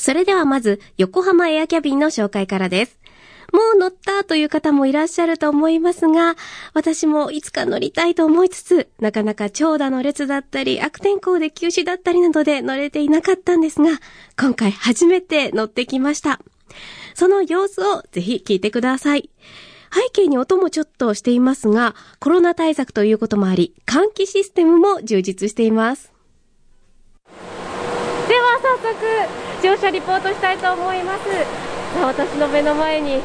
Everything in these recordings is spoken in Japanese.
それではまず、横浜エアキャビンの紹介からです。もう乗ったという方もいらっしゃると思いますが、私もいつか乗りたいと思いつつ、なかなか長蛇の列だったり、悪天候で休止だったりなどで乗れていなかったんですが、今回初めて乗ってきました。その様子をぜひ聞いてください。背景に音もちょっとしていますが、コロナ対策ということもあり、換気システムも充実しています。乗車リポートしたいと思います。さあ私の目の前に、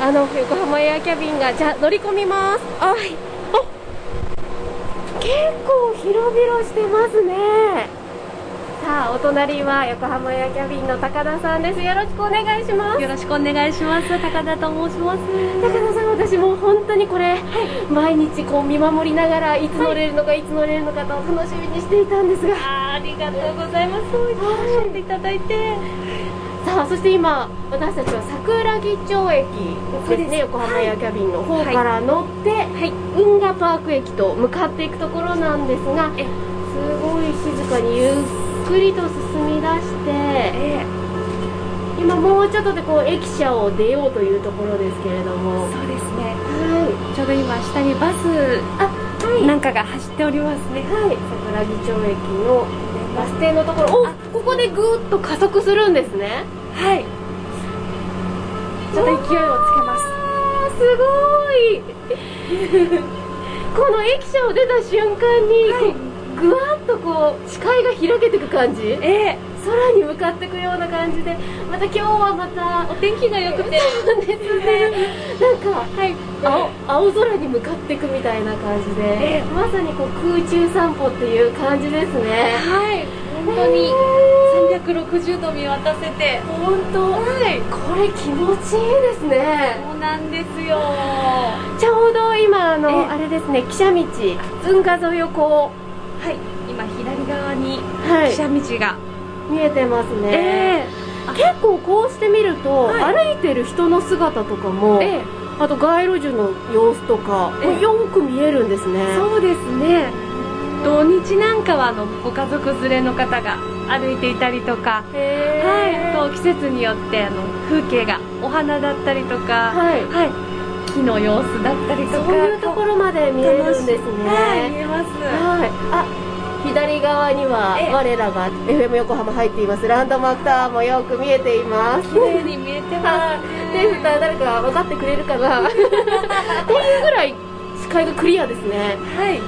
あの、横浜エアキャビンが、じゃあ乗り込みます。はい。お結構広々してますね。さあ、お隣は横浜エアキャビンの高田さんです。よろしくお願いします。よろしくお願いします。高田と申します。高田さん、私もう本当にこれ、毎日こう見守りながらいつ乗れるのか、い、つ乗れるのかと楽しみにしていたんですが、りがとうございます。そう言っておっしゃっていただいて。さあそして今私たちは桜木町駅ですね。横浜エアキャビンの方から乗って、運河パーク駅と向かっていくところなんですがえすごい静かにゆっくりと進み出してえ今もうちょっとでこう駅舎を出ようというところですけれども。そうですね。はちょうど今下にバスなんかが走っておりますね。はい。桜木町駅のバス停のところ。おここでぐーっと加速するんですね。はい。ちょっと勢いをつけます。すごい。この駅舎を出た瞬間に、こうぐわっとこう視界が開けていく感じ。ええ空に向かっていくような感じでまた今日はまたお天気が良くて。そうですねなんかはい。青青空に向かっていくみたいな感じで、ええまさにこう空中散歩っていう感じですねはい。本当に360度見渡せて。本当はい。これ気持ちいいですねそうなんですよ。ちょうど今あのええあれですね汽車道運河沿いをこはい。今左側にう、はい汽車道が。見えてますね、え結構こうして見ると、はい。歩いてる人の姿とかも、ええ。あと街路樹の様子とか、ええ。よく見えるんですね。そうですね。土日なんかはあのご家族連れの方が歩いていたりとか、へはい、と季節によってあの風景がお花だったりとか、はい。はい、木の様子だったりとかそういうところまで見えるんですね。はい見えます。はい。あ左側にはええ。我らが FM 横浜入っています。ランドマークタワーもよく見えています。綺麗に見えてます手振ったら誰か分かってくれるかな。っていうぐらい視界がクリアですね。はい。よ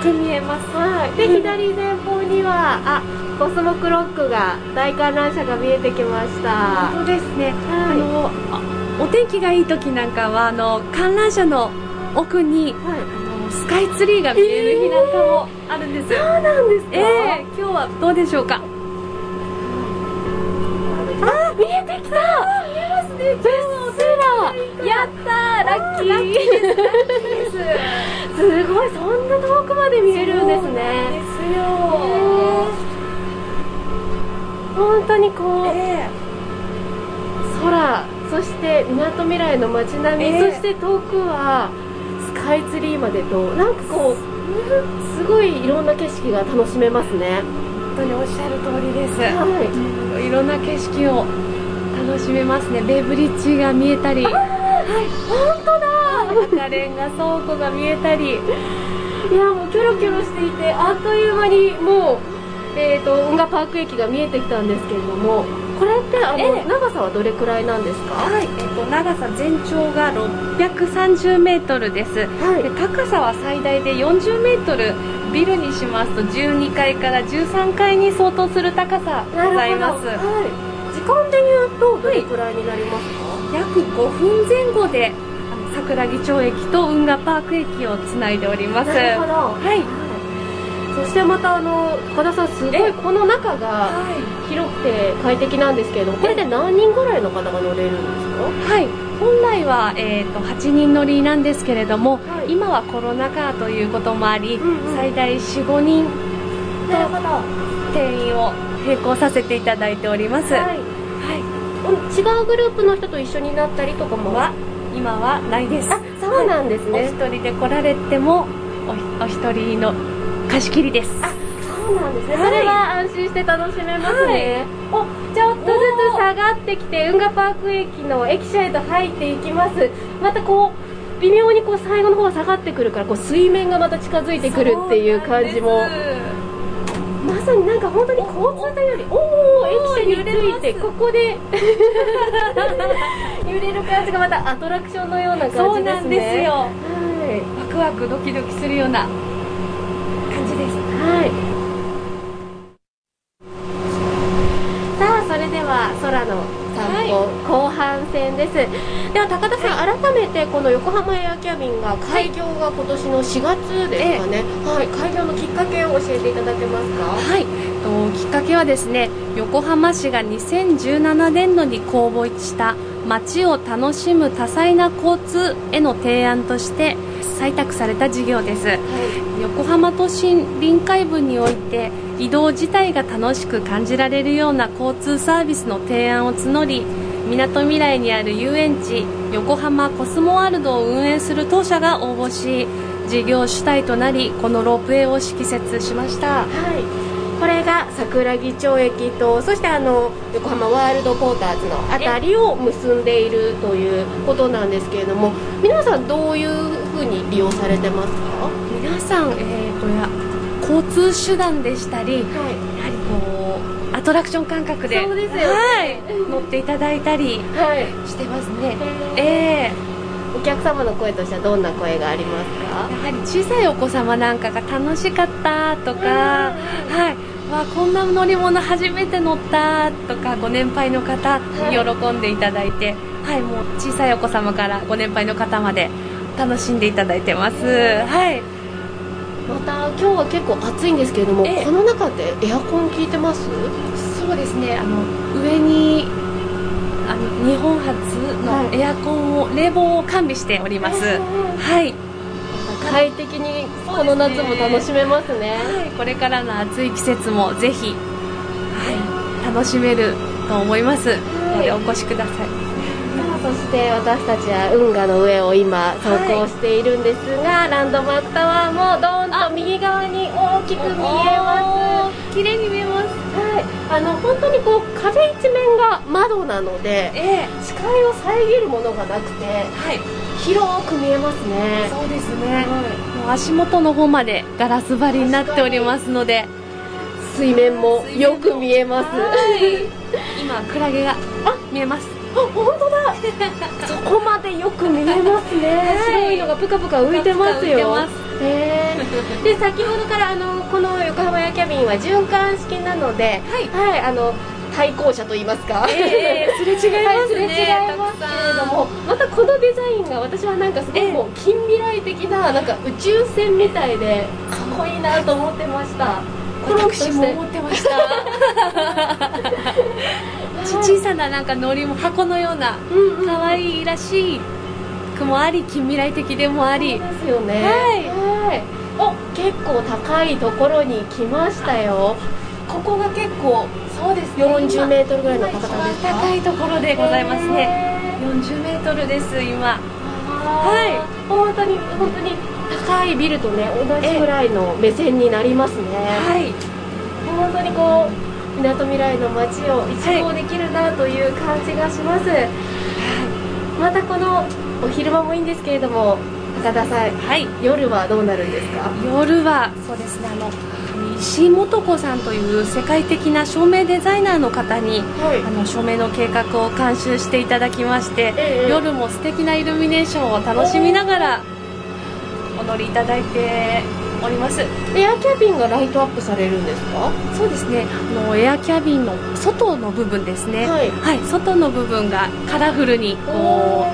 く見えます。はい、で左前方にはあコスモクロックが大観覧車が見えてきました。そうですね、はい。あのあお天気がいい時なんかはあの観覧車の奥にはいスカイツリーが見える日なんかもあるんです、そうなんですか？ええ今日はどうでしょうか？あ見えてきた！見えますね。うっすらやったーラッキー。ラッキーです。ごいそんな遠くまで見えるんですね。ですよ。本当にこう、え空そしてみなとみらいの街並み、ええ。そして遠くはスカイツリーまでとなんかこうすごいいろんな景色が楽しめますね。本当におっしゃる通りです、はい。いろんな景色を楽しめますね。ベイブリッジが見えたり。本当だ。赤レンガ倉庫が見えたり。いやもうキョロキョロしていてあっという間にもう、えー、と運河パーク駅が見えてきたんですけれどもこれってあの、ええ。長さはどれくらいなんですか？はい、えっと、長さ全長が630メートルです、はい。で高さは最大で40メートル。ビルにしますと12階から13階に相当する高さございます。はい、時間で言うとどれくらいになりますか、約5分前後で桜木町駅と運河パーク駅をつないでおります。なるほど。はいそしてまたあの高田さんすごいえ？この中が広くて快適なんですけれどもこれで何人ぐらいの方が乗れるんですか？はい。本来は、えー、と8人乗りなんですけれども、はい。今はコロナ禍ということもあり、うんうん。最大45人なるほど定員を並行させていただいております、はい。はい。違うグループの人と一緒になったりとかも？は今はないです。あそうなんですね、お一人で来られてもおお一人の貸し切りです。そうなんですね、はい。それは安心して楽しめますね、おちょっとずつ下がってきて運河パーク駅の駅舎へと入っていきます。またこう微妙にこう最後の方下がってくるからこう水面がまた近づいてくるっていう感じも。まさになんか本当に交通というよりおお駅舎についてここで。揺れる感じがまたアトラクションのような感じですね。そうなんですよ。はい。ワクワクドキドキするようなはい。さあ、それでは空の散歩、後半戦です。では、高田さん、改めてこの横浜エアキャビンが開業が今年の4月ですかね。はい、開業のきっかけを教えていただけますか？はい、ときっかけはですね横浜市が2017年度に公募した街を楽しむ多彩な交通への提案として採択された事業です。横浜都心臨海部において移動自体が楽しく感じられるような交通サービスの提案を募りみなとみらいにある遊園地横浜コスモワールドを運営する当社が応募し事業主体となりこのロープウェイを敷設しました。はい。これが桜木町駅とそしてあの横浜ワールドポーターズのあたりを結んでいるということなんですけれども皆さんどういうふうに利用されてますか？皆さん、えー、とや交通手段でしたりはい。やはりこうアトラクション感覚でそうですよね。はい、乗っていただいたりはい。してますね。ええお客様の声としてはどんな声がありますか？ーやはり小さいお子様なんかが楽しかったとか、はいわこんな乗り物初めて乗ったとかご年配の方に喜んでいただいて、はい、もう小さいお子様からご年配の方まで楽しんでいただいてます、はい。また今日は結構暑いんですけれども、ええ。この中でエアコン効いてます？そうですねあの上にあの日本初のエアコンを、冷房を完備しております、はい、快適にこの夏も楽しめますね。はい、これからの暑い季節もぜひ、はい、楽しめると思います。のでお越しください。そして私たちは運河の上を今走行しているんですが、ランドマークタワーもドーンと右側に大きく見えます。綺麗に見えます。はい、あの本当にこう壁一面が窓なのでええ。視界を遮るものがなくてはい広く見えますね。そうですね、もう足元の方までガラス張りになっておりますので水面もよく見えます。はい。今クラゲが見えます。あ本当だ。そこまでよく見えますね、はい。白いのがプカプカ浮いてますよ。ぷかぷか浮いてます。へー。で先ほどからあのこの横浜屋キャビンは循環式なのではい。はい、あの対向車と言いますか、ええすれ違いますね。はい、すれ違いますけれどもまたこのデザインが私はなんかすごくもう近未来的ななんか宇宙船みたいでかっこいいなと思ってました。私も思ってました。小さななんか乗りも箱のようなうんうん可愛いらしいくもあり近未来的でもあり。そうですよね。はい。はい。お結構高いところに来ましたよ。ここが結構40メートルぐらいの高さ今ですか？高いところでございますね。へ40メートルです今。ー。はい。本当に本当に高いビルとね同じぐらいの目線になりますね。はい。本当にこうみなとみらいの街を一望できるなという感じがします、またこのお昼間もいいんですけれども高田さんはい。夜はどうなるんですか夜はそうですねあの石井素子さんという世界的な照明デザイナーの方にはい。あの照明の計画を監修していただきまして、ええ夜も素敵なイルミネーションを楽しみながらお乗りいただいております。エアキャビンがライトアップされるんですか？そうですね。あのエアキャビンの外の部分ですね。はい。はい、外の部分がカラフルにこ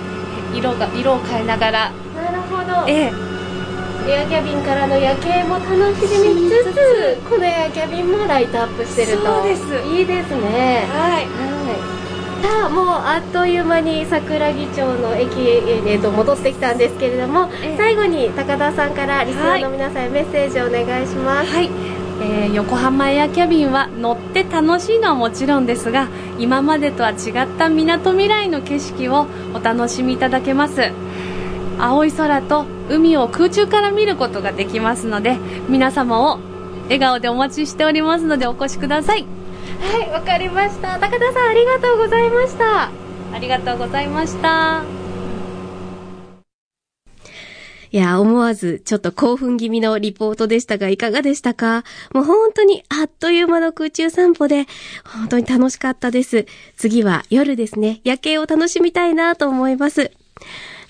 う色が色を変えながら。なるほど。ええエアキャビンからの夜景も楽しみつつこのエアキャビンもライトアップしてると。そうです。いいですね。はい。はいさあもうあっという間に桜木町の駅へ、えーと戻ってきたんですけれども、ええ。最後に高田さんからリスナーの皆さんへメッセージをお願いします、はい、えー横浜エアキャビンは乗って楽しいのはもちろんですが今までとは違ったみなとみらいの景色をお楽しみいただけます。青い空と海を空中から見ることができますので皆様を笑顔でお待ちしておりますのでお越しください。はいわかりました。高田さんありがとうございました。ありがとうございました。いや、思わずちょっと興奮気味のリポートでしたが、いかがでしたか？もう本当にあっという間の空中散歩で、本当に楽しかったです。次は夜ですね、夜景を楽しみたいなと思います。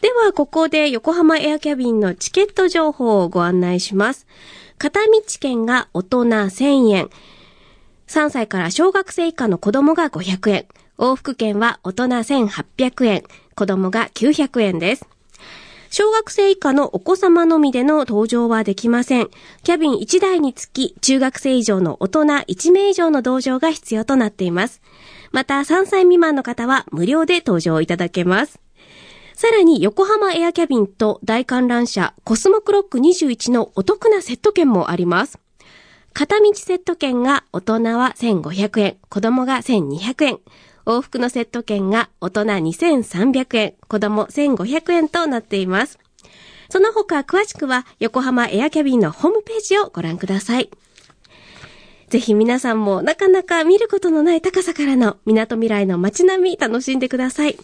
では、ここで横浜エアキャビンのチケット情報をご案内します。片道券が大人1000円。3歳から小学生以下の子供が500円。往復券は大人1800円。子供が900円です。小学生以下のお子様のみでの登場はできません。キャビン1台につき、中学生以上の大人1名以上の同乗が必要となっています。また、3歳未満の方は無料で登場いただけます。さらに、横浜エアキャビンと大観覧車コスモクロック21のお得なセット券もあります。片道セット券が大人は1500円、子供が1200円。往復のセット券が大人2300円、子供1500円となっています。その他詳しくは横浜エアキャビンのホームページをご覧ください。ぜひ皆さんもなかなか見ることのない高さからの港未来の街並み楽しんでください。